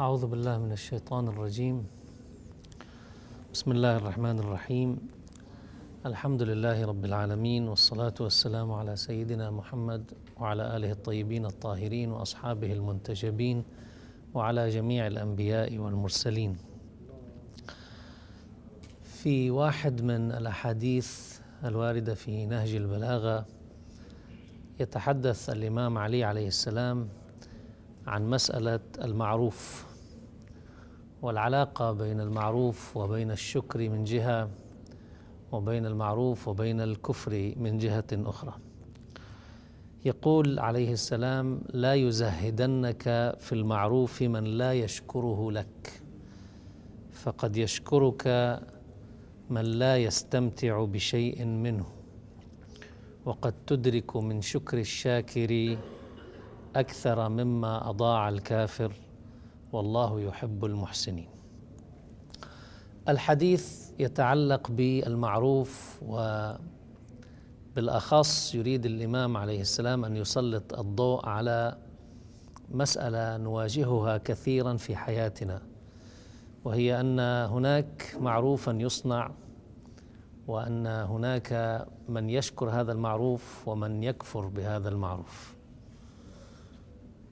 أعوذ بالله من الشيطان الرجيم. بسم الله الرحمن الرحيم. الحمد لله رب العالمين والصلاة والسلام على سيدنا محمد وعلى آله الطيبين الطاهرين وأصحابه المنتجبين وعلى جميع الأنبياء والمرسلين. في واحد من الأحاديث الواردة في نهج البلاغة يتحدث الإمام علي عليه السلام عن مسألة المعروف والعلاقة بين المعروف وبين الشكر من جهة وبين المعروف وبين الكفر من جهة أخرى. يقول عليه السلام: لا يزهدنك في المعروف من لا يشكره لك فقد يشكرك من لا يستمتع بشيء منه وقد تدرك من شكر الشاكر أكثر مما أضاع الكافر والله يحب المحسنين. الحديث يتعلق بالمعروف وبالأخص يريد الإمام عليه السلام أن يسلط الضوء على مسألة نواجهها كثيرا في حياتنا وهي أن هناك معروفا يصنع وأن هناك من يشكر هذا المعروف ومن يكفر بهذا المعروف.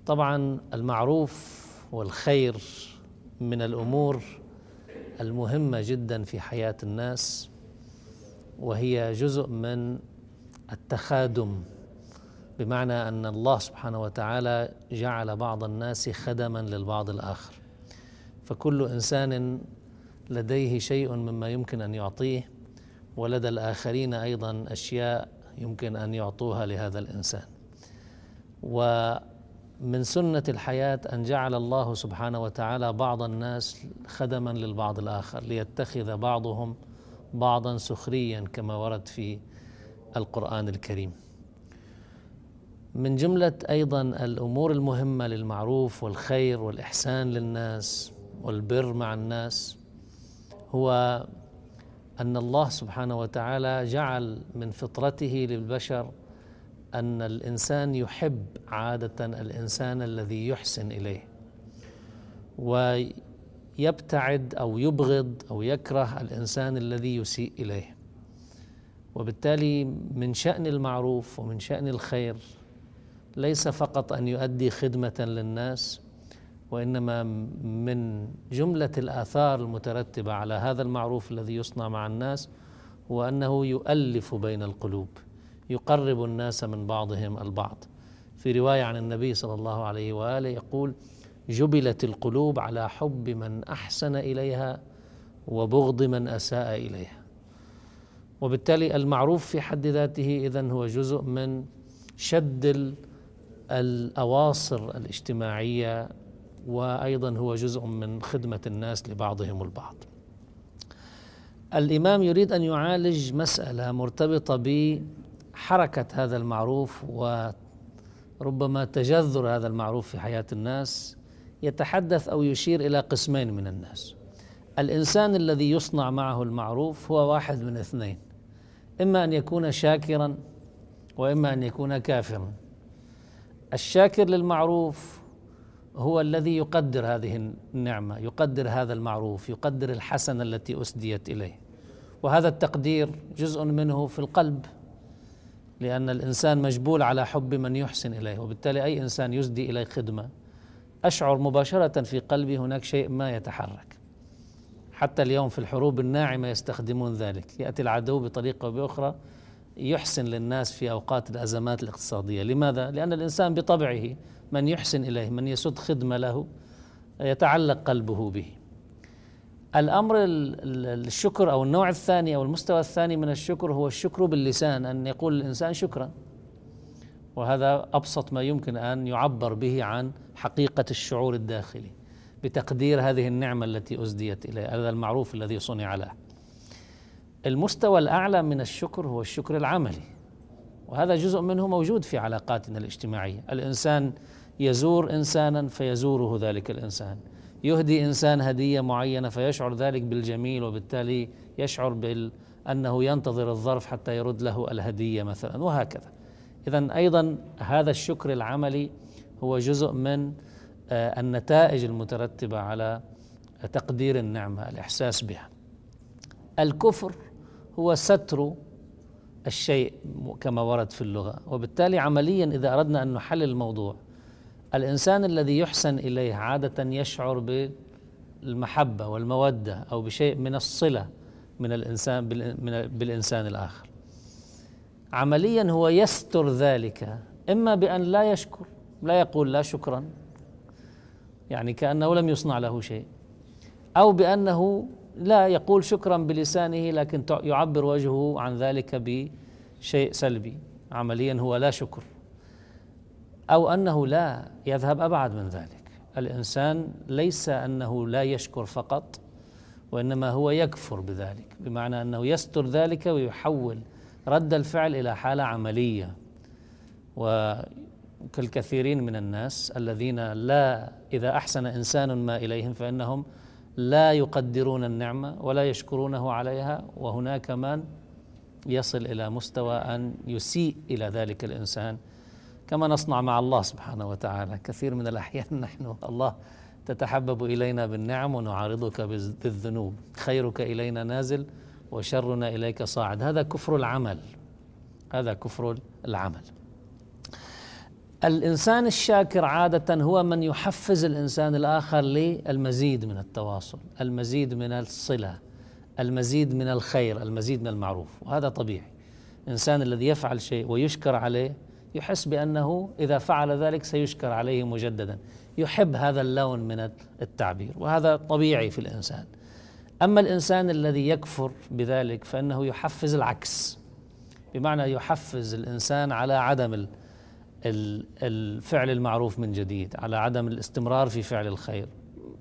طبعا المعروف والخير من الأمور المهمة جدا في حياة الناس وهي جزء من التخادم بمعنى أن الله سبحانه وتعالى جعل بعض الناس خدما للبعض الآخر. فكل إنسان لديه شيء مما يمكن أن يعطيه ولدى الآخرين أيضا أشياء يمكن أن يعطوها لهذا الإنسان. ومن سنة الحياة أن جعل الله سبحانه وتعالى بعض الناس خدما للبعض الآخر ليتخذ بعضهم بعضا سخريا كما ورد في القرآن الكريم. من جملة أيضا الأمور المهمة للمعروف والخير والإحسان للناس والبر مع الناس هو أن الله سبحانه وتعالى جعل من فطرته للبشر أن الإنسان يحب عادة الإنسان الذي يحسن إليه ويبتعد أو يبغض أو يكره الإنسان الذي يسيء إليه. وبالتالي من شأن المعروف ومن شأن الخير ليس فقط أن يؤدي خدمة للناس وإنما من جملة الآثار المترتبة على هذا المعروف الذي يصنع مع الناس هو أنه يؤلف بين القلوب. يقرب الناس من بعضهم البعض في رواية عن النبي صلى الله عليه وآله يقول جبلت القلوب على حب من أحسن إليها وبغض من أساء إليها وبالتالي المعروف في حد ذاته اذا هو جزء من شد الأواصر الاجتماعية وأيضا هو جزء من خدمة الناس لبعضهم البعض. الإمام يريد أن يعالج مسألة مرتبطة بحركه هذا المعروف وربما تجذر هذا المعروف في حياة الناس يتحدث أو يشير إلى قسمين من الناس. الإنسان الذي يصنع معه المعروف هو واحد من اثنين إما أن يكون شاكرا وإما أن يكون كافرا. الشاكر للمعروف هو الذي يقدر هذه النعمة يقدر هذا المعروف يقدر الحسنة التي أسديت إليه وهذا التقدير جزء منه في القلب لأن الإنسان مجبول على حب من يحسن إليه وبالتالي أي إنسان يسدي إليه خدمة أشعر مباشرة في قلبي هناك شيء ما يتحرك. حتى اليوم في الحروب الناعمة يستخدمون ذلك. يأتي العدو بطريقة أو بأخرى يحسن للناس في أوقات الأزمات الاقتصادية. لماذا؟ لأن الإنسان بطبعه من يحسن إليه من يسد خدمة له يتعلق قلبه به. الأمر الشكر أو النوع الثاني أو المستوى الثاني من الشكر هو الشكر باللسان أن يقول الإنسان شكرا. وهذا أبسط ما يمكن أن يعبر به عن حقيقة الشعور الداخلي بتقدير هذه النعمة التي أسديت اليه هذا المعروف الذي صنع له. المستوى الأعلى من الشكر هو الشكر العملي. وهذا جزء منه موجود في علاقاتنا الاجتماعية. الإنسان يزور انسانا فيزوره ذلك الإنسان. يهدي إنسان هدية معينة فيشعر ذلك بالجميل وبالتالي يشعر بال انه ينتظر الظرف حتى يرد له الهدية مثلا وهكذا. اذا أيضا هذا الشكر العملي هو جزء من آه، النتائج المترتبة على تقدير النعمة الإحساس بها. الكفر هو ستر الشيء كما ورد في اللغة وبالتالي عمليا إذا أردنا أن نحلل الموضوع الإنسان الذي يحسن إليه عادة يشعر بالمحبة والمودة أو بشيء من الصلة من الإنسان بالإنسان الآخر. عمليا هو يستر ذلك إما بأن لا يشكر لا يقول لا شكرا يعني كأنه لم يصنع له شيء أو بأنه لا يقول شكرا بلسانه لكن يعبر وجهه عن ذلك بشيء سلبي. عمليا هو لا شكر. أو أنه لا يذهب أبعد من ذلك. الإنسان ليس أنه لا يشكر فقط وإنما هو يكفر بذلك بمعنى أنه يستر ذلك ويحول رد الفعل إلى حالة عملية. وكالكثيرين من الناس الذين لا إذا أحسن إنسان ما إليهم فإنهم لا يقدرون النعمة ولا يشكرونه عليها. وهناك من يصل إلى مستوى أن يسيء إلى ذلك الإنسان كما نصنع مع الله سبحانه وتعالى. كثير من الأحيان نحن الله تتحبب إلينا بالنعم ونعارضك بالذنوب. خيرك إلينا نازل وشرنا إليك صاعد. هذا كفر العمل. هذا كفر العمل. الإنسان الشاكر عادة هو من يحفز الإنسان الآخر للمزيد من التواصل المزيد من الصلة المزيد من الخير المزيد من المعروف وهذا طبيعي. الإنسان الذي يفعل شيء ويشكر عليه يحس بأنه إذا فعل ذلك سيشكر عليه مجددا. يحب هذا اللون من التعبير وهذا طبيعي في الإنسان. أما الإنسان الذي يكفر بذلك فإنه يحفز العكس. بمعنى يحفز الإنسان على عدم الفعل المعروف من جديد على عدم الاستمرار في فعل الخير.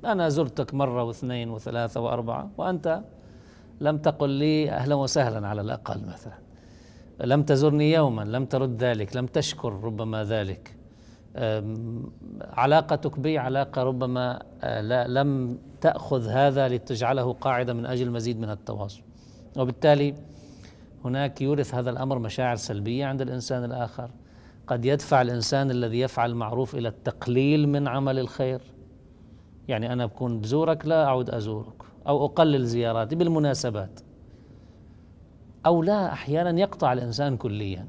أنا زرتك مرة واثنين وثلاثة وأربعة وأنت لم تقل لي أهلا وسهلا على الأقل مثلا. لم تزرني يوما لم ترد ذلك لم تشكر ربما ذلك. علاقتك بي علاقة ربما آه، لا لم تأخذ هذا لتجعله قاعدة من أجل مزيد من التواصل. وبالتالي هناك يورث هذا الأمر مشاعر سلبية عند الإنسان الآخر. قد يدفع الإنسان الذي يفعل المعروف إلى التقليل من عمل الخير. يعني أنا بكون بزورك لا أعود أزورك أو أقلل زياراتي بالمناسبات. أو لا أحيانا يقطع الإنسان كليا.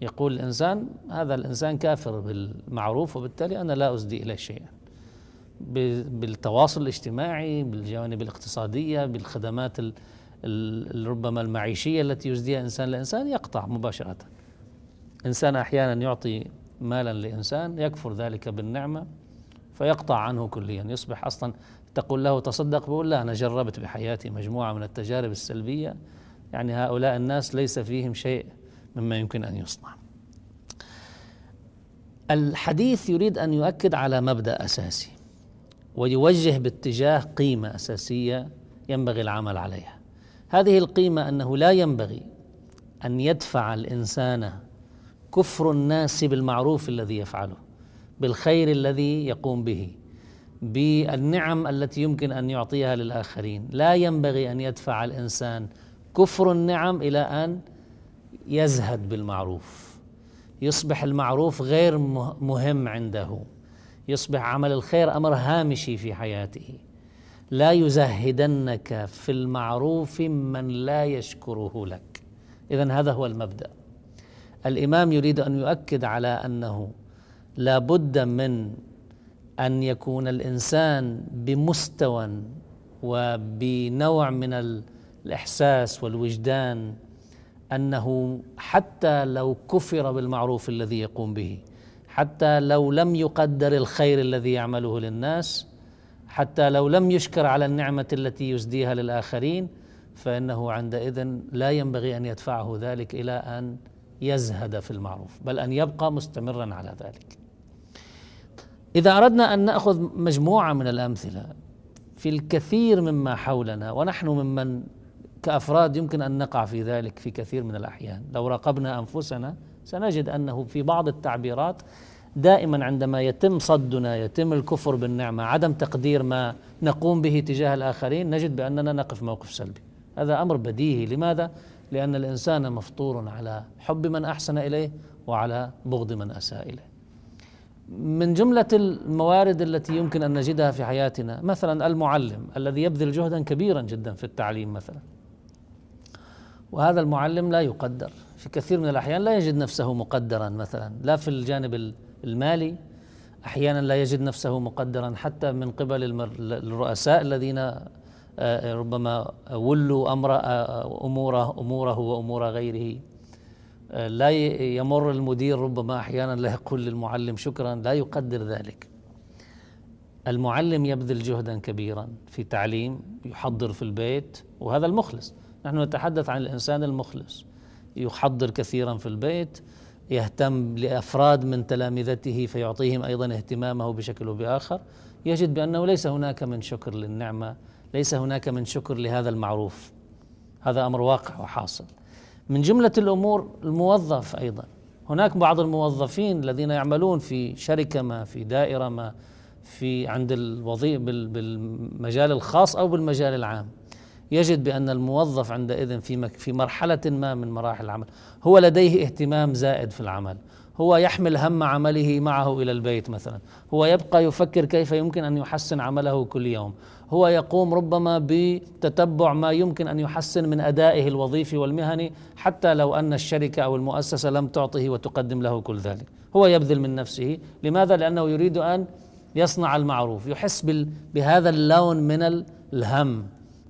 يقول الإنسان هذا الإنسان كافر بالمعروف وبالتالي أنا لا أسدي إليه شيئا. بالتواصل الاجتماعي بالجوانب الاقتصادية بالخدمات ربما المعيشية التي يسديها إنسان. لإنسان يقطع مباشرة. إنسان أحيانا يعطي مالا لإنسان يكفر ذلك بالنعمة فيقطع عنه كليا. يصبح أصلا تقول له تصدق بقول لا أنا جربت بحياتي مجموعة من التجارب السلبية. يعني هؤلاء الناس ليس فيهم شيء مما يمكن أن يصنع. الحديث يريد أن يؤكد على مبدأ أساسي ويوجه باتجاه قيمة أساسية ينبغي العمل عليها. هذه القيمة أنه لا ينبغي أن يدفع الإنسان كفر الناس بالمعروف الذي يفعله بالخير الذي يقوم به بالنعم التي يمكن أن يعطيها للآخرين. لا ينبغي أن يدفع الإنسان كفر النعم إلى أن يزهد بالمعروف. يصبح المعروف غير مهم عنده. يصبح عمل الخير أمر هامشي في حياته. لا يزهدنك في المعروف من لا يشكره لك. اذا هذا هو المبدأ. الإمام يريد أن يؤكد على أنه لا بد من أن يكون الإنسان بمستوى وبنوع من الإحساس والوجدان أنه حتى لو كفر بالمعروف الذي يقوم به حتى لو لم يقدر الخير الذي يعمله للناس حتى لو لم يشكر على النعمة التي يسديها للآخرين فإنه عندئذ لا ينبغي أن يدفعه ذلك إلى أن يزهد في المعروف بل أن يبقى مستمرا على ذلك. إذا أردنا أن نأخذ مجموعة من الأمثلة في الكثير مما حولنا ونحن ممن كأفراد يمكن أن نقع في ذلك في كثير من الأحيان. لو راقبنا أنفسنا سنجد أنه في بعض التعبيرات دائما عندما يتم صدنا يتم الكفر بالنعمة عدم تقدير ما نقوم به تجاه الآخرين نجد بأننا نقف موقف سلبي. هذا أمر بديهي. لماذا؟ لأن الإنسان مفطور على حب من أحسن إليه وعلى بغض من أساء إليه. من جملة الموارد التي يمكن أن نجدها في حياتنا مثلا المعلم الذي يبذل جهدا كبيرا جدا في التعليم مثلا. وهذا المعلم لا يقدر. في كثير من الأحيان لا يجد نفسه مقدرا مثلا لا في الجانب المالي أحيانا لا يجد نفسه مقدرا حتى من قبل الرؤساء الذين آه، ربما ولوا أمر آه، أموره أموره وأمور غيره. آه، لا يمر المدير ربما أحيانا لا يقول للمعلم شكرا لا يقدر ذلك. المعلم يبذل جهدا كبيرا في تعليم يحضر في البيت وهذا المخلص. نحن نتحدث عن الإنسان المخلص. يحضر كثيرا في البيت يهتم لأفراد من تلامذته فيعطيهم أيضا اهتمامه بشكل أو بآخر. يجد بأنه ليس هناك من شكر للنعمة ليس هناك من شكر لهذا المعروف. هذا أمر واقع وحاصل. من جملة الأمور الموظف أيضا. هناك بعض الموظفين الذين يعملون في شركة ما في دائرة ما في عند الوظيفة بالمجال الخاص أو بالمجال العام. يجد بأن الموظف عندئذ في في مرحلة ما من مراحل العمل هو لديه اهتمام زائد في العمل. هو يحمل هم عمله معه إلى البيت مثلا. هو يبقى يفكر كيف يمكن أن يحسن عمله كل يوم. هو يقوم ربما بتتبع ما يمكن أن يحسن من أدائه الوظيفي والمهني حتى لو أن الشركة أو المؤسسة لم تعطه وتقدم له كل ذلك. هو يبذل من نفسه. لماذا؟ لأنه يريد أن يصنع المعروف يحس بهذا اللون من الهم.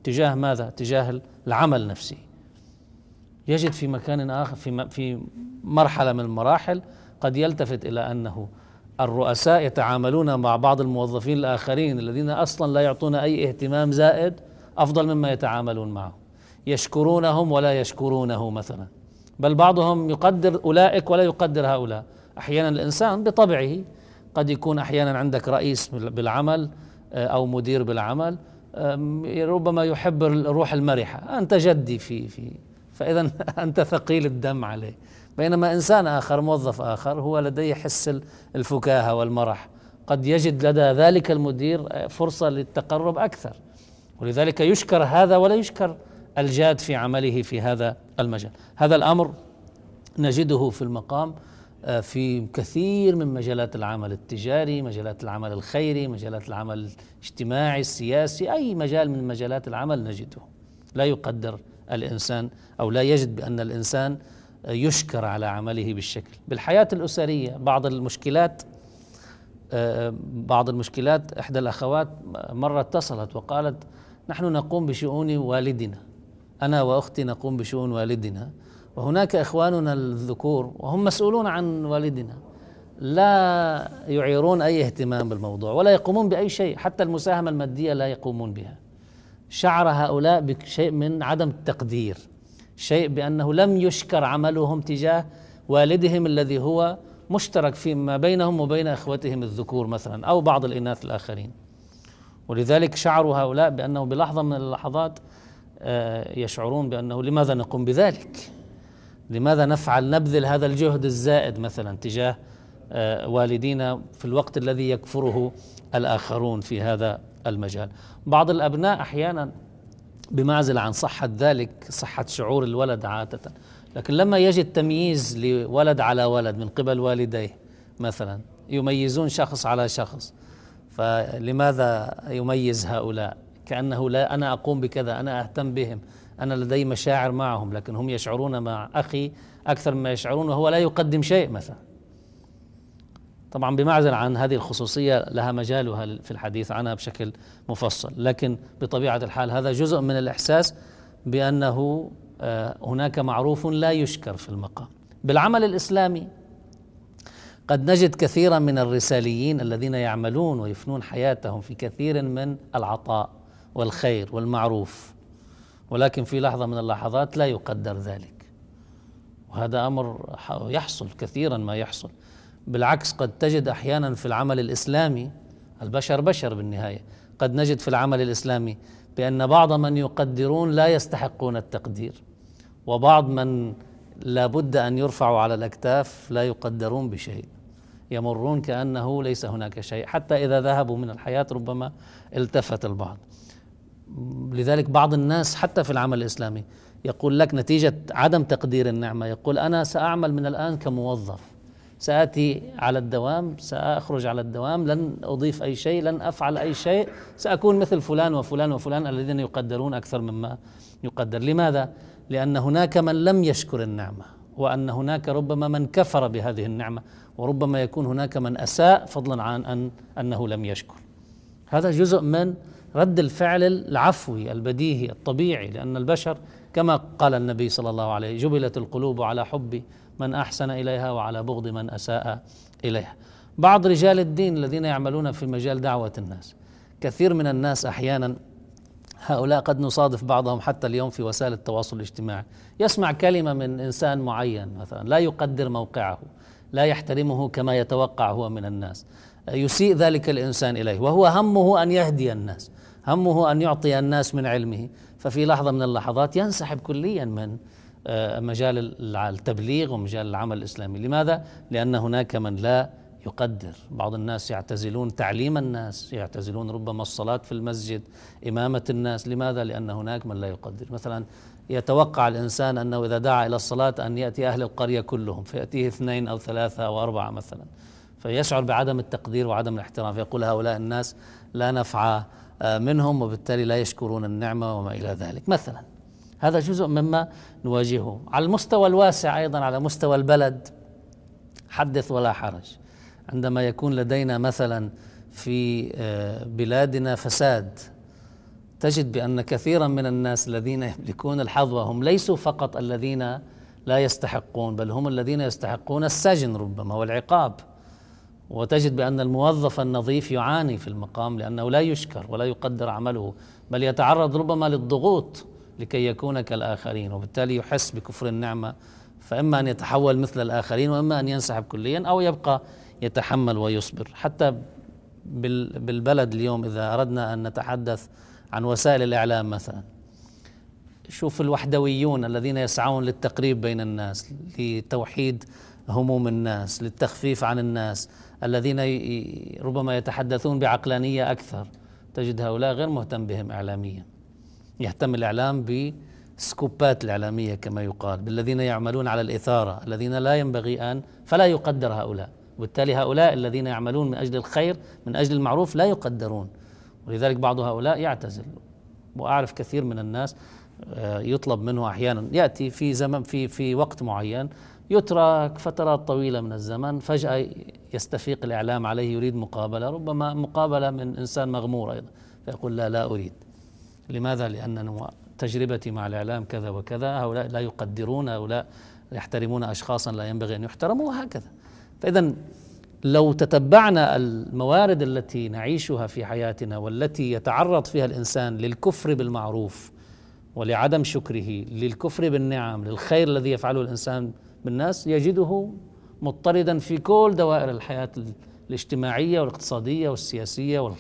تجاه ماذا؟ تجاه العمل نفسه يجد في مكان آخر في في مرحلة من المراحل قد يلتفت إلى أنه الرؤساء يتعاملون مع بعض الموظفين الآخرين الذين أصلا لا يعطون أي اهتمام زائد أفضل مما يتعاملون معه. يشكرونهم ولا يشكرونه مثلا. بل بعضهم يقدر أولئك ولا يقدر هؤلاء. أحيانا الإنسان بطبعه قد يكون أحيانا عندك رئيس بالعمل آه، أو مدير بالعمل. ربما يحب الروح المرحة. أنت جدي في في فإذا أنت ثقيل الدم عليه. بينما إنسان آخر موظف آخر هو لديه حس الفكاهة والمرح. قد يجد لدى ذلك المدير فرصة للتقرب أكثر. ولذلك يشكر هذا ولا يشكر الجاد في عمله في هذا المجال. هذا الأمر نجده في المقام. في كثير من مجالات العمل التجاري مجالات العمل الخيري مجالات العمل الاجتماعي السياسي أي مجال من مجالات العمل نجده. لا يقدر الإنسان أو لا يجد بأن الإنسان يشكر على عمله بالشكل. بالحياة الأسرية بعض المشكلات آه، بعض المشكلات إحدى الأخوات مرة اتصلت وقالت نحن نقوم بشؤون والدنا. أنا وأختي نقوم بشؤون والدنا وهناك إخواننا الذكور وهم مسؤولون عن والدنا. لا يعيرون أي اهتمام بالموضوع ولا يقومون بأي شيء حتى المساهمة المادية لا يقومون بها. شعر هؤلاء بشيء من عدم التقدير شيء بأنه لم يشكر عملهم تجاه والدهم الذي هو مشترك فيما بينهم وبين إخوتهم الذكور مثلا أو بعض الإناث الآخرين. ولذلك شعروا هؤلاء بأنه بلحظة من اللحظات يشعرون بأنه لماذا نقوم بذلك؟ لماذا نفعل نبذل هذا الجهد الزائد مثلا تجاه آه، والدينا في الوقت الذي يكفره الآخرون في هذا المجال بعض الأبناء أحيانا بمعزل عن صحة ذلك صحة شعور الولد عادة لكن لما يجد تمييز لولد على ولد من قبل والديه مثلا يميزون شخص على شخص فلماذا يميز هؤلاء كأنه لا أنا أقوم بكذا أنا أهتم بهم أنا لدي مشاعر معهم لكن هم يشعرون مع أخي أكثر مما يشعرون وهو لا يقدم شيء مثلا. طبعا بمعزل عن هذه الخصوصية لها مجالها في الحديث عنها بشكل مفصل لكن بطبيعة الحال هذا جزء من الإحساس بأنه آه، هناك معروف لا يشكر في المقام. بالعمل الإسلامي قد نجد كثيرا من الرساليين الذين يعملون ويفنون حياتهم في كثير من العطاء. والخير والمعروف. ولكن في لحظة من اللحظات لا يقدر ذلك. وهذا أمر يحصل كثيرا ما يحصل. بالعكس قد تجد أحيانا في العمل الإسلامي البشر بشر بالنهاية. قد نجد في العمل الإسلامي بأن بعض من يقدرون لا يستحقون التقدير وبعض من لا بد أن يرفعوا على الأكتاف لا يقدرون بشيء. يمرون كأنه ليس هناك شيء. حتى إذا ذهبوا من الحياة ربما التفت البعض. لذلك بعض الناس حتى في العمل الإسلامي يقول لك نتيجة عدم تقدير النعمة يقول أنا سأعمل من الآن كموظف. سآتي على الدوام سأخرج على الدوام لن أضيف أي شيء لن أفعل أي شيء. سأكون مثل فلان وفلان وفلان الذين يقدرون أكثر مما يقدر. لماذا؟ لأن هناك من لم يشكر النعمة وأن هناك ربما من كفر بهذه النعمة وربما يكون هناك من أساء فضلا عن أن أنه لم يشكر. هذا جزء من رد الفعل العفوي البديهي الطبيعي لأن البشر كما قال النبي صلى الله عليه جبلت القلوب على حب من أحسن إليها وعلى بغض من أساء إليها. بعض رجال الدين الذين يعملون في مجال دعوة الناس كثير من الناس أحيانا هؤلاء قد نصادف بعضهم حتى اليوم في وسائل التواصل الاجتماعي. يسمع كلمة من إنسان معين مثلا لا يقدر موقعه لا يحترمه كما يتوقع هو من الناس يسيء ذلك الإنسان إليه. وهو همه أن يهدي الناس. همه أن يعطي الناس من علمه. ففي لحظة من اللحظات ينسحب كليا من آه، مجال التبليغ ومجال العمل الإسلامي. لماذا؟ لأن هناك من لا يقدر. بعض الناس يعتزلون تعليم الناس يعتزلون ربما الصلاة في المسجد إمامة الناس. لماذا؟ لأن هناك من لا يقدر. مثلا يتوقع الإنسان أنه إذا دعا إلى الصلاة أن يأتي أهل القرية كلهم فيأتيه اثنين أو ثلاثة أو أربعة مثلا. فيشعر بعدم التقدير وعدم الاحترام فيقول هؤلاء الناس لا نفع منهم وبالتالي لا يشكرون النعمة وما إلى ذلك. مثلا هذا جزء مما نواجهه. على المستوى الواسع أيضا على مستوى البلد حدث ولا حرج. عندما يكون لدينا مثلا في آه، بلادنا فساد تجد بأن كثيرا من الناس الذين يملكون الحظوة هم ليسوا فقط الذين لا يستحقون بل هم الذين يستحقون السجن ربما والعقاب. وتجد بأن الموظف النظيف يعاني في المقام لأنه لا يشكر ولا يقدر عمله بل يتعرض ربما للضغوط لكي يكون كالآخرين وبالتالي يحس بكفر النعمة فإما أن يتحول مثل الآخرين وإما أن ينسحب كليا أو يبقى يتحمل ويصبر. حتى بالبلد اليوم إذا أردنا أن نتحدث عن وسائل الإعلام مثلا شوف الوحدويون الذين يسعون للتقريب بين الناس لتوحيد هموم الناس للتخفيف عن الناس الذين ربما يتحدثون بعقلانية أكثر. تجد هؤلاء غير مهتم بهم إعلاميا. يهتم الإعلام بسكوبات الإعلامية كما يقال بالذين يعملون على الإثارة الذين لا ينبغي أن فلا يقدر هؤلاء. وبالتالي هؤلاء الذين يعملون من أجل الخير من أجل المعروف لا يقدرون. ولذلك بعض هؤلاء يعتزل. وأعرف كثير من الناس آه، يطلب منه أحيانا. يأتي في زمن في في وقت معين يترك فترات طويلة من الزمن فجأة يستفيق الإعلام عليه يريد مقابلة ربما مقابلة من إنسان مغمور أيضا فيقول لا لا أريد لماذا؟ لأن تجربتي مع الإعلام كذا وكذا هؤلاء لا يقدرون هؤلاء يحترمون أشخاصا لا ينبغي أن يحترموا وهكذا فإذا لو تتبعنا الموارد التي نعيشها في حياتنا والتي يتعرض فيها الإنسان للكفر بالمعروف ولعدم شكره للكفر بالنعم للخير الذي يفعله الإنسان بالناس يجده مضطردا في كل دوائر الحياة الاجتماعية والاقتصادية والسياسية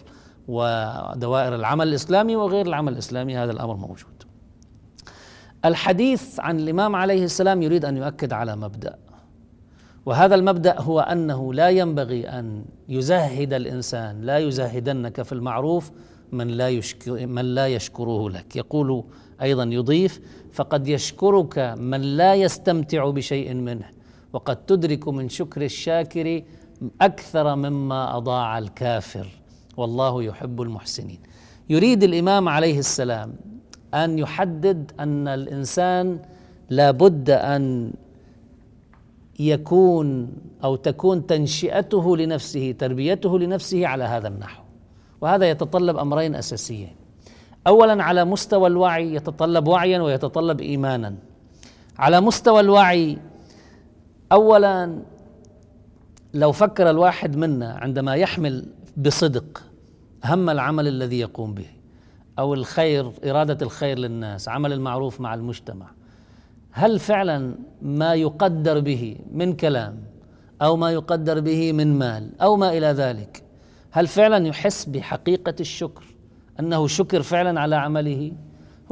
ودوائر العمل الإسلامي وغير العمل الإسلامي هذا الأمر موجود. الحديث عن الإمام عليه السلام يريد أن يؤكد على مبدأ وهذا المبدأ هو أنه لا ينبغي أن يزهد الإنسان لا يزهدنك في المعروف من لا يشكر من لا يشكره لك. يقول أيضا يضيف فقد يشكرك من لا يستمتع بشيء منه وقد تدرك من شكر الشاكر أكثر مما أضاع الكافر. والله يحب المحسنين. يريد الإمام عليه السلام أن يحدد أن الإنسان لابد أن يكون أو تكون تنشئته لنفسه تربيته لنفسه على هذا النحو. وهذا يتطلب أمرين أساسيين. اولا على مستوى الوعي يتطلب وعيا ويتطلب ايمانا. على مستوى الوعي اولا لو فكر الواحد منا عندما يحمل بصدق هم العمل الذي يقوم به أو الخير إرادة الخير للناس عمل المعروف مع المجتمع هل فعلا ما يقدر به من كلام أو ما يقدر به من مال أو ما إلى ذلك؟ هل فعلا يحس بحقيقة الشكر؟ أنه شكر فعلا على عمله؟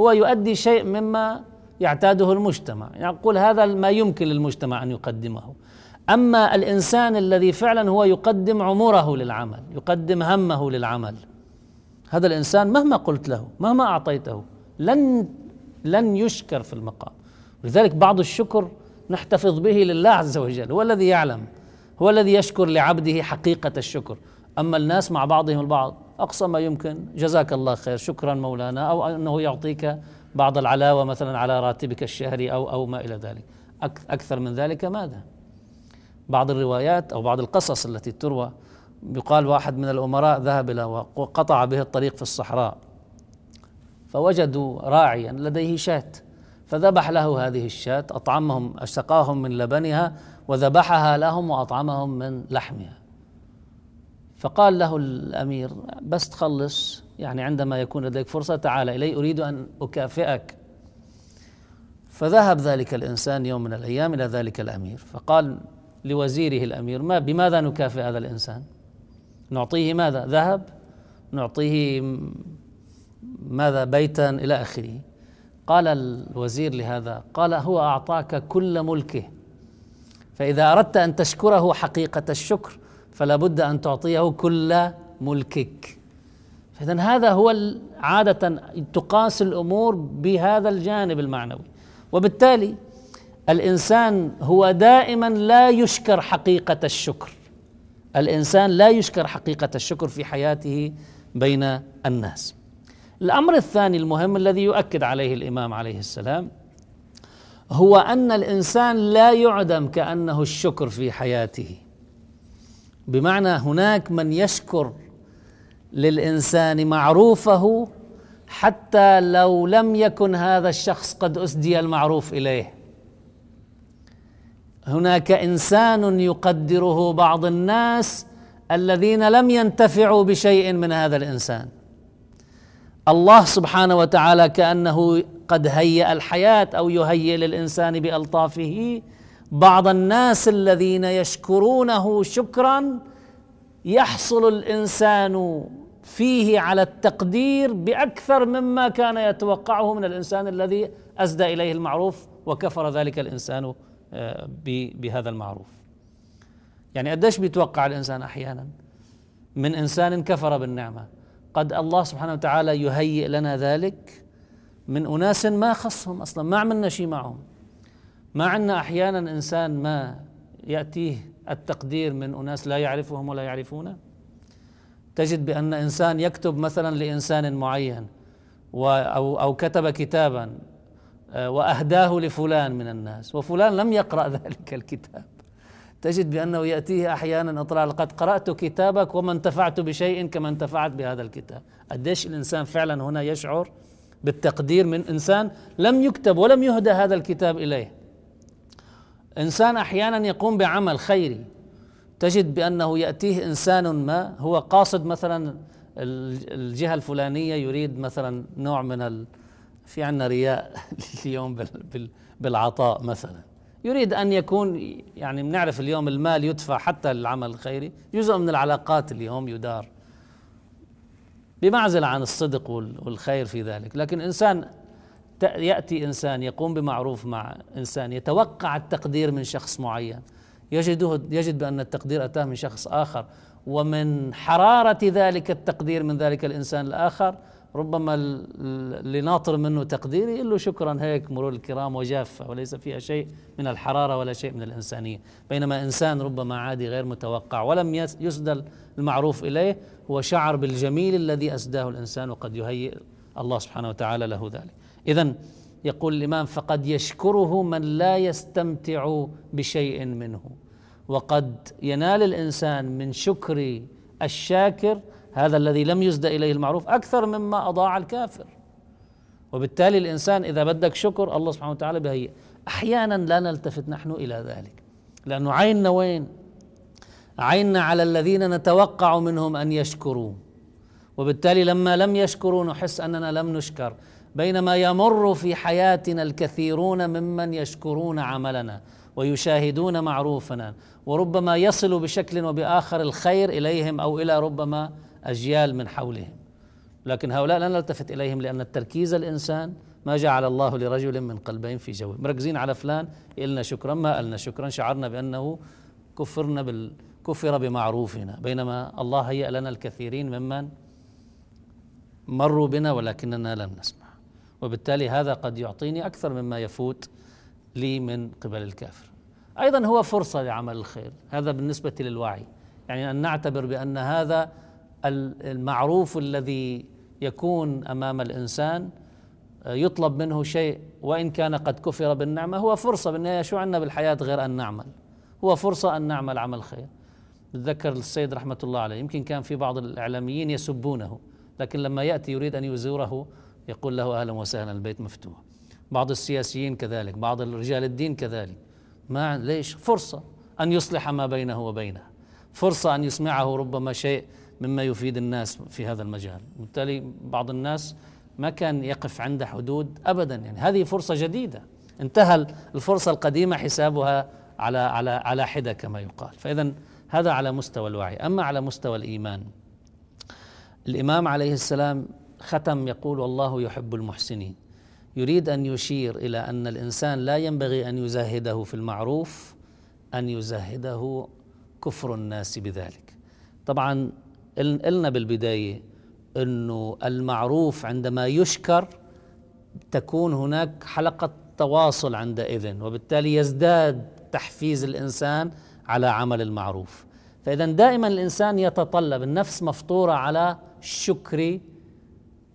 هو يؤدي شيء مما يعتاده المجتمع. يقول هذا ما يمكن للمجتمع أن يقدمه. أما الإنسان الذي فعلا هو يقدم عمره للعمل يقدم همه للعمل هذا الإنسان مهما قلت له مهما أعطيته لن لن يشكر في المقام. لذلك بعض الشكر نحتفظ به لله عز وجل. هو الذي يعلم هو الذي يشكر لعبده حقيقة الشكر. أما الناس مع بعضهم البعض أقصى ما يمكن. جزاك الله خير. شكرا مولانا. أو أنه يعطيك بعض العلاوة مثلا على راتبك الشهري أو أو ما إلى ذلك. أكثر من ذلك ماذا؟ بعض الروايات أو بعض القصص التي تروى. يقال واحد من الأمراء ذهب إلى وقطع به الطريق في الصحراء فوجدوا راعيا لديه شاة فذبح له هذه الشاة أطعمهم سقاهم من لبنها وذبحها لهم وأطعمهم من لحمها. فقال له الأمير بس تخلص يعني عندما يكون لديك فرصة تعال إلي أريد أن أكافئك. فذهب ذلك الإنسان يوم من الأيام إلى ذلك الأمير. فقال لوزيره الأمير ما بماذا نكافئ هذا الإنسان؟ نعطيه ماذا؟ ذهب نعطيه ماذا؟ بيتا إلى آخره. قال الوزير لهذا قال هو أعطاك كل ملكه فإذا أردت أن تشكره حقيقة الشكر فلا بد أن تعطيه كل ملكك. إذا هذا هو عادة تقاس الأمور بهذا الجانب المعنوي. وبالتالي الإنسان هو دائما لا يشكر حقيقة الشكر. الإنسان لا يشكر حقيقة الشكر في حياته بين الناس. الأمر الثاني المهم الذي يؤكد عليه الإمام عليه السلام هو أن الإنسان لا يعدم كأنه الشكر في حياته. بمعنى هناك من يشكر للإنسان معروفه حتى لو لم يكن هذا الشخص قد أسدي المعروف إليه. هناك إنسان يقدره بعض الناس الذين لم ينتفعوا بشيء من هذا الإنسان. الله سبحانه وتعالى كأنه قد هيأ الحياة أو يهيئ للإنسان بألطافه بعض الناس الذين يشكرونه شكرا يحصل الإنسان فيه على التقدير بأكثر مما كان يتوقعه من الإنسان الذي اسدى إليه المعروف وكفر ذلك الإنسان آه، بهذا المعروف. يعني قديش بيتوقع الإنسان أحيانا؟ من إنسان كفر بالنعمة. قد الله سبحانه وتعالى يهيئ لنا ذلك من أناس ما خصهم أصلا ما عملنا شيء معهم. ما عندنا أحيانا إنسان ما يأتيه التقدير من أناس لا يعرفهم ولا يعرفونه تجد بأن إنسان يكتب مثلا لإنسان معين أو أو كتب كتابا آه، وأهداه لفلان من الناس وفلان لم يقرأ ذلك الكتاب. تجد بأنه يأتيه أحيانا اطلاع لقد قرأت كتابك وما انتفعت بشيء كما انتفعت بهذا الكتاب. قديش الإنسان فعلا هنا يشعر بالتقدير من إنسان لم يكتب ولم يهدى هذا الكتاب إليه. إنسان أحيانا يقوم بعمل خيري. تجد بأنه يأتيه إنسان ما هو قاصد مثلا الجهة الفلانية يريد مثلا نوع من ال... في عندنا رياء اليوم بالعطاء مثلا. يريد أن يكون يعني بنعرف اليوم المال يدفع حتى للعمل الخيري. جزء من العلاقات اليوم يدار. بمعزل عن الصدق والخير في ذلك. لكن إنسان يأتي إنسان يقوم بمعروف مع إنسان يتوقع التقدير من شخص معين. يجده يجد بأن التقدير أتاه من شخص آخر. ومن حرارة ذلك التقدير من ذلك الإنسان الآخر ربما اللي ناطر منه تقدير يقول له شكرا هيك مرور الكرام وجافة وليس فيها شيء من الحرارة ولا شيء من الإنسانية. بينما إنسان ربما عادي غير متوقع ولم يسدى المعروف إليه هو شعر بالجميل الذي أسداه الإنسان وقد يهيئ الله سبحانه وتعالى له ذلك. إذا يقول الإمام فقد يشكره من لا يستمتع بشيء منه. وقد ينال الإنسان من شكر الشاكر هذا الذي لم يزد إليه المعروف أكثر مما أضاع الكافر. وبالتالي الإنسان إذا بدك شكر الله سبحانه وتعالى بهيئ. أحيانا لا نلتفت نحن إلى ذلك لأنه عيننا وين؟ عيننا على الذين نتوقع منهم أن يشكروا. وبالتالي لما لم يشكروا نحس أننا لم نشكر. بينما يمر في حياتنا الكثيرون ممن يشكرون عملنا ويشاهدون معروفنا وربما يصل بشكل وباخر الخير إليهم أو إلى ربما أجيال من حولهم. لكن هؤلاء لا نلتفت إليهم لأن التركيز الإنسان ما جعل الله لرجل من قلبين في جوه. مركزين على فلان إلنا شكرا ما قلنا شكرا شعرنا بأنه كفرنا بال كفر بمعروفنا. بينما الله هيأ لنا الكثيرين ممن مروا بنا ولكننا لم نسمع. وبالتالي هذا قد يعطيني أكثر مما يفوت لي من قبل الكافر. أيضا هو فرصة لعمل الخير هذا بالنسبة للوعي. يعني أن نعتبر بأن هذا المعروف الذي يكون أمام الإنسان آه، يطلب منه شيء وإن كان قد كفر بالنعمة هو فرصة بالنهايه شو عندنا بالحياة غير أن نعمل. هو فرصة أن نعمل عمل خير. بتذكر السيد رحمة الله عليه يمكن كان في بعض الإعلاميين يسبونه لكن لما يأتي يريد أن يزوره يقول له أهلا وسهلا البيت مفتوح. بعض السياسيين كذلك بعض رجال الدين كذلك. ما ليش؟ فرصة أن يصلح ما بينه وبينه. فرصة أن يسمعه ربما شيء مما يفيد الناس في هذا المجال. بالتالي بعض الناس ما كان يقف عند حدود ابدا. يعني هذه فرصة جديدة. انتهى الفرصة القديمة حسابها على على على حدة كما يقال. فاذا هذا على مستوى الوعي. أما على مستوى الإيمان الإمام عليه السلام ختم يقول والله يحب المحسنين. يريد أن يشير إلى أن الإنسان لا ينبغي أن يزهده في المعروف أن يزهده كفر الناس بذلك. طبعا قلنا بالبداية إنه المعروف عندما يشكر تكون هناك حلقة تواصل عندئذ وبالتالي يزداد تحفيز الإنسان على عمل المعروف. فاذا دائما الإنسان يتطلب النفس مفطورة على شكر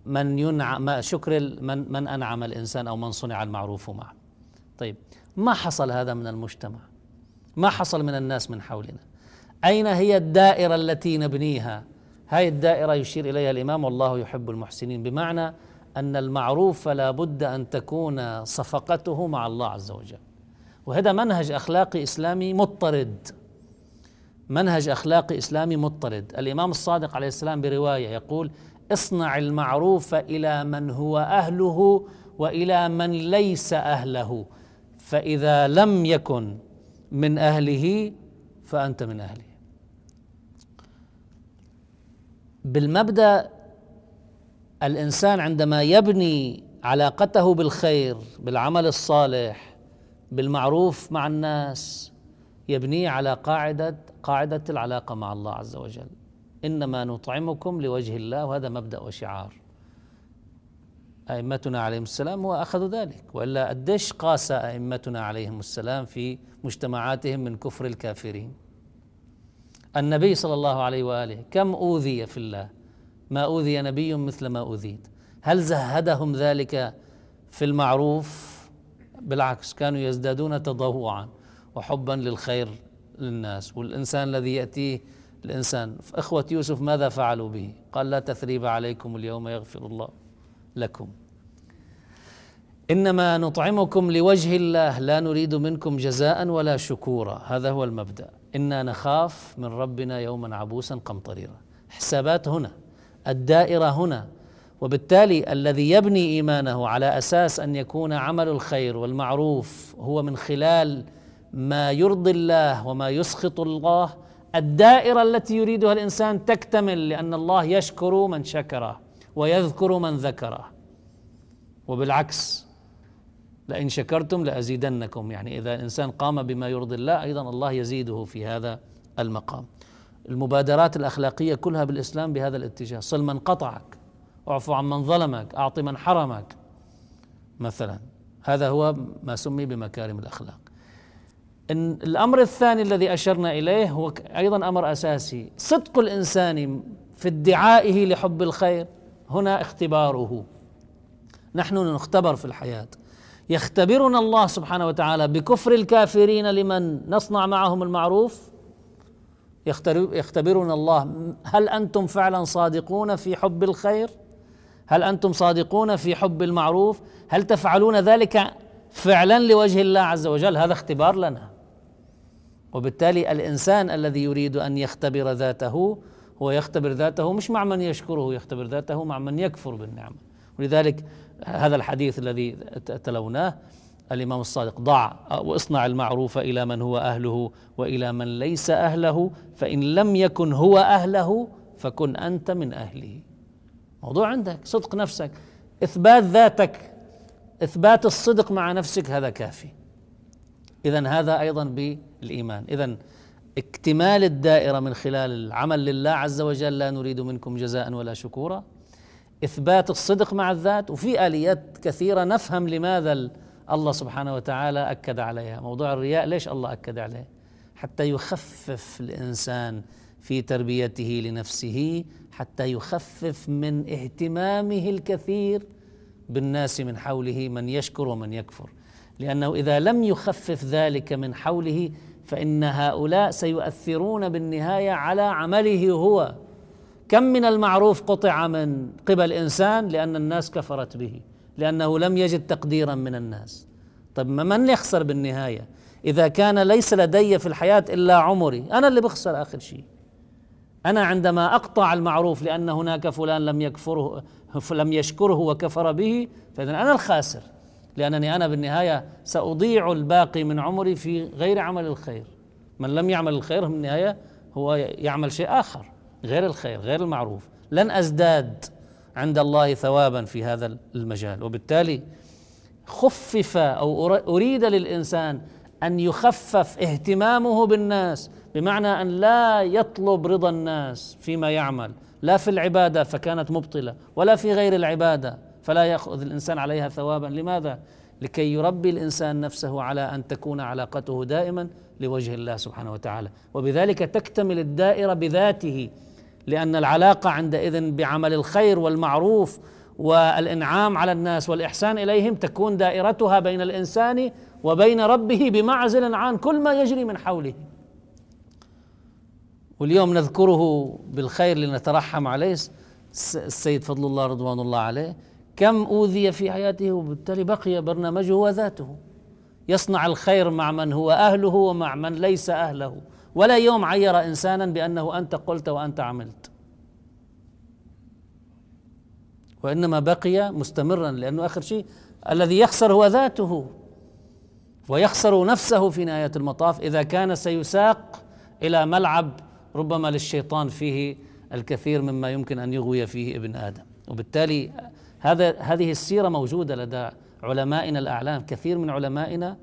من ينعم شكر من من أنعم الإنسان أو من صنع المعروف معه. طيب ما حصل هذا من المجتمع؟ ما حصل من الناس من حولنا؟ أين هي الدائرة التي نبنيها؟ هاي الدائرة يشير إليها الإمام والله يحب المحسنين بمعنى أن المعروف لا بد أن تكون صفقته مع الله عز وجل. وهذا منهج اخلاقي إسلامي مضطرد. منهج اخلاقي إسلامي مضطرد، الإمام الصادق عليه السلام برواية يقول: اصنع المعروف إلى من هو أهله وإلى من ليس أهله. فإذا لم يكن من أهله فأنت من أهله. بالمبدأ الإنسان عندما يبني علاقته بالخير بالعمل الصالح بالمعروف مع الناس يبنيه على قاعدة قاعدة العلاقة مع الله عز وجل. إنما نطعمكم لوجه الله وهذا مبدأ وشعار. أئمتنا عليهم السلام وأخذوا ذلك. وإلا قديش قاس أئمتنا عليهم السلام في مجتمعاتهم من كفر الكافرين. النبي صلى الله عليه وآله كم أوذي في الله؟ ما أوذي نبي مثل ما أوذيت. هل زهدهم ذلك في المعروف؟ بالعكس كانوا يزدادون تضوعا وحبا للخير للناس. والإنسان الذي يأتيه الإنسان. إخوة يوسف ماذا فعلوا به؟ قال لا تثريب عليكم اليوم يغفر الله لكم. إنما نطعمكم لوجه الله لا نريد منكم جزاء ولا شكورا. هذا هو المبدأ. إنا نخاف من ربنا يوما عبوسا قمطريرا. حسابات هنا الدائرة هنا. وبالتالي الذي يبني إيمانه على أساس أن يكون عمل الخير والمعروف هو من خلال ما يرضي الله وما يسخط الله الدائرة التي يريدها الإنسان تكتمل لأن الله يشكر من شكره ويذكر من ذكره وبالعكس لئن شكرتم لأزيدنكم. يعني إذا الإنسان قام بما يرضي الله أيضا الله يزيده في هذا المقام. المبادرات الأخلاقية كلها بالإسلام بهذا الاتجاه. صل من قطعك اعفو عن من ظلمك أعط من حرمك مثلا. هذا هو ما سمي بمكارم الأخلاق. إن الأمر الثاني الذي أشرنا إليه هو أيضا أمر أساسي. صدق الإنسان في ادعائه لحب الخير هنا اختباره. نحن نختبر في الحياة. يختبرنا الله سبحانه وتعالى بكفر الكافرين لمن نصنع معهم المعروف؟ يختبرنا الله. هل أنتم فعلا صادقون في حب الخير؟ هل أنتم صادقون في حب المعروف؟ هل تفعلون ذلك فعلا لوجه الله عز وجل؟ هذا اختبار لنا. وبالتالي الإنسان الذي يريد أن يختبر ذاته هو يختبر ذاته مش مع من يشكره يختبر ذاته مع من يكفر بالنعمة. ولذلك هذا الحديث الذي تلوناه الإمام الصادق ضع وإصنع المعروف إلى من هو أهله وإلى من ليس أهله فإن لم يكن هو أهله فكن أنت من أهله. موضوع عندك صدق نفسك إثبات ذاتك إثبات الصدق مع نفسك هذا كافي. اذا هذا أيضا بالايمان اذا اكتمال الدائرة من خلال العمل لله عز وجل لا نريد منكم جزاء ولا شكورا. إثبات الصدق مع الذات وفي آليات كثيرة نفهم لماذا الله سبحانه وتعالى أكد عليها. موضوع الرياء ليش الله أكد عليه؟ حتى يخفف الإنسان في تربيته لنفسه حتى يخفف من اهتمامه الكثير بالناس من حوله من يشكر ومن يكفر. لأنه إذا لم يخفف ذلك من حوله فإن هؤلاء سيؤثرون بالنهاية على عمله هو. كم من المعروف قطع من قبل إنسان لأن الناس كفرت به لأنه لم يجد تقديرا من الناس. طيب من يخسر بالنهاية؟ إذا كان ليس لدي في الحياة إلا عمري أنا اللي بخسر آخر شيء. أنا عندما أقطع المعروف لأن هناك فلان لم يكفره لم يشكره وكفر به فإذا أنا الخاسر. لأنني أنا بالنهاية سأضيع الباقي من عمري في غير عمل الخير. من لم يعمل الخير في النهاية هو يعمل شيء آخر غير الخير غير المعروف. لن أزداد عند الله ثوابا في هذا المجال. وبالتالي خفف أو أريد للإنسان أن يخفف اهتمامه بالناس بمعنى أن لا يطلب رضا الناس فيما يعمل. لا في العبادة فكانت مبطلة ولا في غير العبادة. فلا يأخذ الإنسان عليها ثوابا. لماذا؟ لكي يربي الإنسان نفسه على أن تكون علاقته دائما لوجه الله سبحانه وتعالى. وبذلك تكتمل الدائرة بذاته لأن العلاقة عندئذ بعمل الخير والمعروف والإنعام على الناس والإحسان إليهم تكون دائرتها بين الإنسان وبين ربه بمعزل عن كل ما يجري من حوله. واليوم نذكره بالخير لنترحم عليه السيد فضل الله رضوان الله عليه. كم أوذي في حياته وبالتالي بقي برنامجه وذاته. يصنع الخير مع من هو أهله ومع من ليس أهله. ولا يوم عير إنسانا بأنه أنت قلت وأنت عملت. وإنما بقي مستمرا لأنه آخر شيء الذي يخسر هو ذاته. ويخسر نفسه في نهاية المطاف إذا كان سيساق إلى ملعب ربما للشيطان فيه الكثير مما يمكن أن يغوي فيه ابن آدم. وبالتالي هذا هذه السيرة موجودة لدى علمائنا الأعلام كثير من علمائنا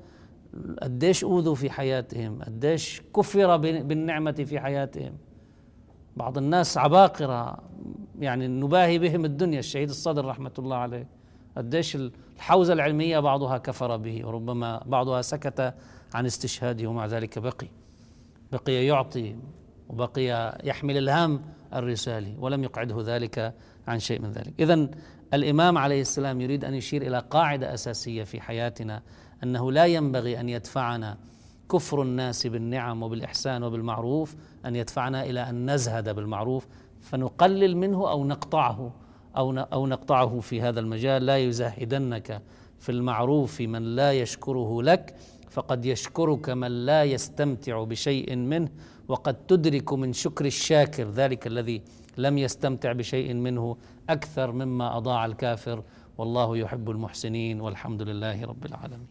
قديش أوذوا في حياتهم قديش كفر بالنعمة في حياتهم. بعض الناس عباقرة يعني نباهي بهم الدنيا الشهيد الصدر رحمة الله عليه. قديش الحوزة العلمية بعضها كفر به وربما بعضها سكت عن استشهاده ومع ذلك بقي. بقي يعطي وبقي يحمل الهم الرسالي ولم يقعده ذلك عن شيء من ذلك. اذا الإمام عليه السلام يريد أن يشير إلى قاعدة أساسية في حياتنا أنه لا ينبغي أن يدفعنا كفر الناس بالنعم وبالإحسان وبالمعروف أن يدفعنا إلى أن نزهد بالمعروف فنقلل منه أو نقطعه أو أو نقطعه في هذا المجال. لا يزهدنك في المعروف من لا يشكره لك فقد يشكرك من لا يستمتع بشيء منه وقد تدرك من شكر الشاكر ذلك الذي لم يستمتع بشيء منه. أكثر مما أضاع الكافر والله يحب المحسنين والحمد لله رب العالمين.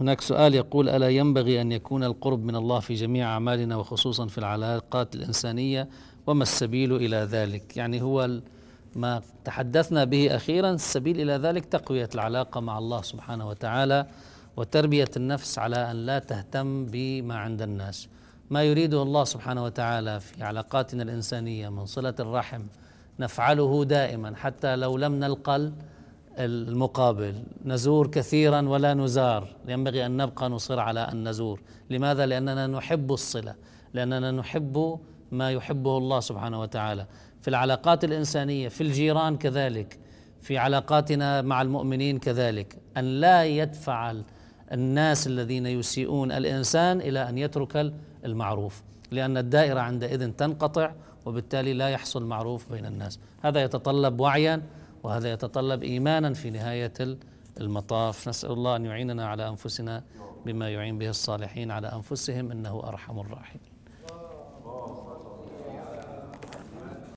هناك سؤال يقول ألا ينبغي أن يكون القرب من الله في جميع أعمالنا وخصوصا في العلاقات الإنسانية؟ وما السبيل إلى ذلك؟ يعني هو ما تحدثنا به أخيرا السبيل إلى ذلك تقوية العلاقة مع الله سبحانه وتعالى. وتربية النفس على أن لا تهتم بما عند الناس. ما يريده الله سبحانه وتعالى في علاقاتنا الإنسانية من صلة الرحم نفعله دائما حتى لو لم نلقى المقابل. نزور كثيرا ولا نزار. ينبغي أن نبقى نصر على أن نزور. لماذا؟ لأننا نحب الصلة. لأننا نحب ما يحبه الله سبحانه وتعالى. في العلاقات الإنسانية في الجيران كذلك. في علاقاتنا مع المؤمنين كذلك. أن لا يدفع الناس الذين يسيئون الإنسان إلى أن يترك المعروف لأن الدائرة عندئذ تنقطع وبالتالي لا يحصل معروف بين الناس. هذا يتطلب وعيا وهذا يتطلب ايمانا في نهاية المطاف. نسأل الله أن يعيننا على أنفسنا بما يعين به الصالحين على أنفسهم إنه أرحم الراحمين.